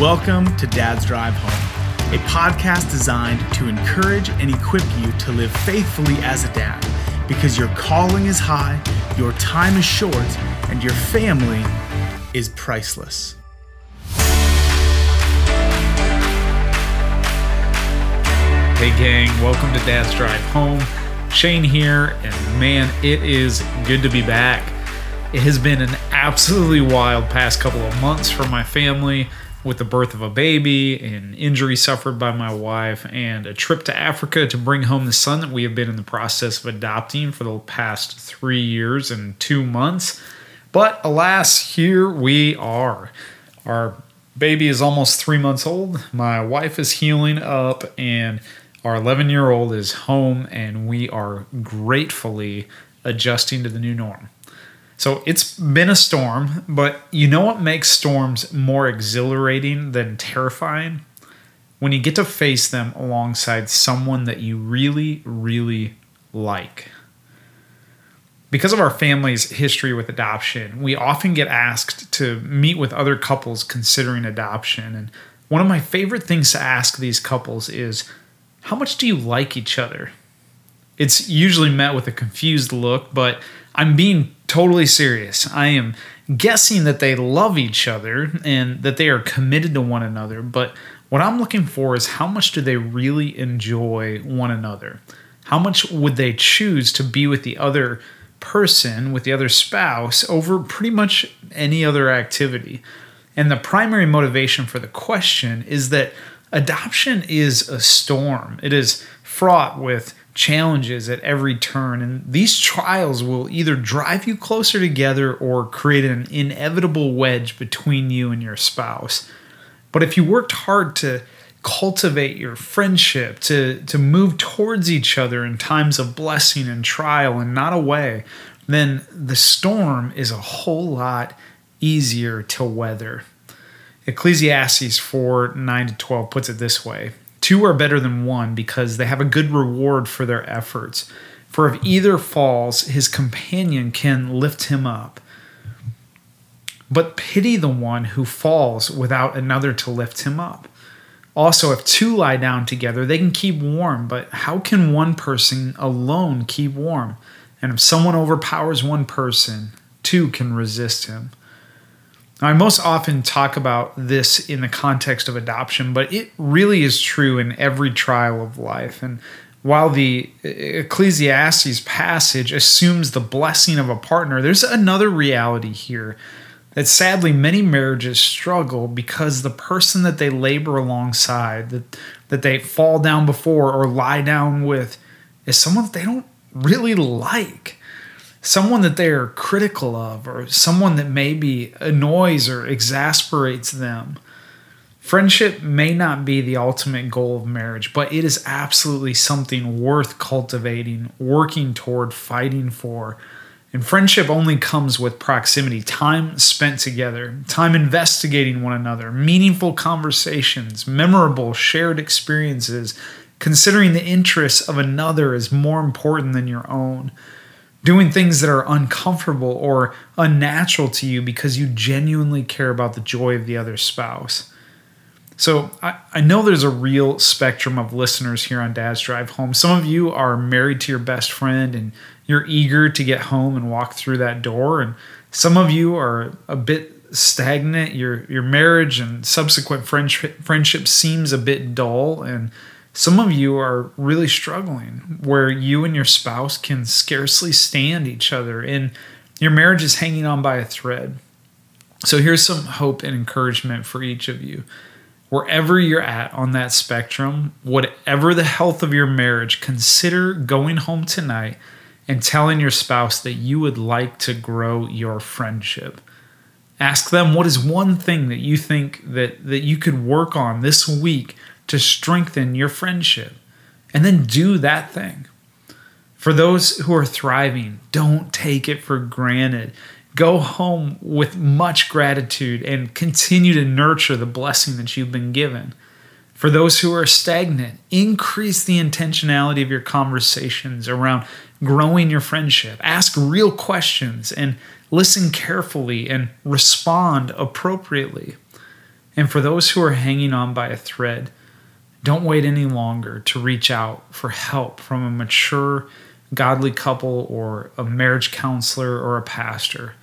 Welcome to Dad's Drive Home, a podcast designed to encourage and equip you to live faithfully as a dad because your calling is high, your time is short, and your family is priceless. Hey, gang, welcome to Dad's Drive Home. Shane here, and man, it is good to be back. It has been an absolutely wild past couple of months for my family with the birth of a baby, an injury suffered by my wife, and a trip to Africa to bring home the son that we have been in the process of adopting for the past three years and two months. But alas, here we are. Our baby is almost three months old. My wife is healing up, and our 11 year old is home, and we are gratefully adjusting to the new norm. So it's been a storm, but you know what makes storms more exhilarating than terrifying? When you get to face them alongside someone that you really, really like. Because of our family's history with adoption, we often get asked to meet with other couples considering adoption. And one of my favorite things to ask these couples is how much do you like each other? It's usually met with a confused look, but I'm being totally serious. I am guessing that they love each other and that they are committed to one another, but what I'm looking for is how much do they really enjoy one another? How much would they choose to be with the other person, with the other spouse, over pretty much any other activity? And the primary motivation for the question is that adoption is a storm. It is fraught with challenges at every turn, and these trials will either drive you closer together or create an inevitable wedge between you and your spouse. But if you worked hard to cultivate your friendship, to, to move towards each other in times of blessing and trial and not away, then the storm is a whole lot easier to weather. Ecclesiastes 4 9 to 12 puts it this way Two are better than one because they have a good reward for their efforts. For if either falls, his companion can lift him up. But pity the one who falls without another to lift him up. Also, if two lie down together, they can keep warm, but how can one person alone keep warm? And if someone overpowers one person, two can resist him. I most often talk about this in the context of adoption, but it really is true in every trial of life. And while the Ecclesiastes passage assumes the blessing of a partner, there's another reality here that sadly many marriages struggle because the person that they labor alongside, that, that they fall down before or lie down with, is someone that they don't really like someone that they're critical of or someone that maybe annoys or exasperates them. Friendship may not be the ultimate goal of marriage, but it is absolutely something worth cultivating, working toward, fighting for. And friendship only comes with proximity, time spent together, time investigating one another, meaningful conversations, memorable shared experiences, considering the interests of another is more important than your own doing things that are uncomfortable or unnatural to you because you genuinely care about the joy of the other spouse. So I, I know there's a real spectrum of listeners here on Dad's Drive Home. Some of you are married to your best friend and you're eager to get home and walk through that door. And some of you are a bit stagnant. Your your marriage and subsequent friendship friendship seems a bit dull and some of you are really struggling where you and your spouse can scarcely stand each other and your marriage is hanging on by a thread. So here's some hope and encouragement for each of you. Wherever you're at on that spectrum, whatever the health of your marriage, consider going home tonight and telling your spouse that you would like to grow your friendship. Ask them what is one thing that you think that, that you could work on this week to strengthen your friendship. And then do that thing. For those who are thriving, don't take it for granted. Go home with much gratitude and continue to nurture the blessing that you've been given. For those who are stagnant, increase the intentionality of your conversations around growing your friendship. Ask real questions and listen carefully and respond appropriately. And for those who are hanging on by a thread, don't wait any longer to reach out for help from a mature, godly couple or a marriage counselor or a pastor.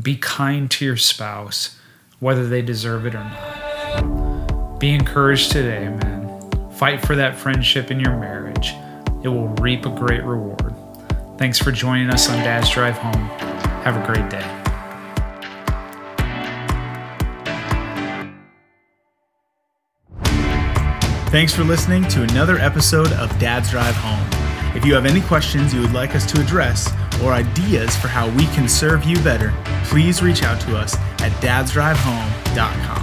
Be kind to your spouse, whether they deserve it or not. Be encouraged today, man. Fight for that friendship in your marriage. It will reap a great reward. Thanks for joining us on Dad's Drive Home. Have a great day. Thanks for listening to another episode of Dad's Drive Home. If you have any questions you would like us to address or ideas for how we can serve you better, please reach out to us at dadsdrivehome.com.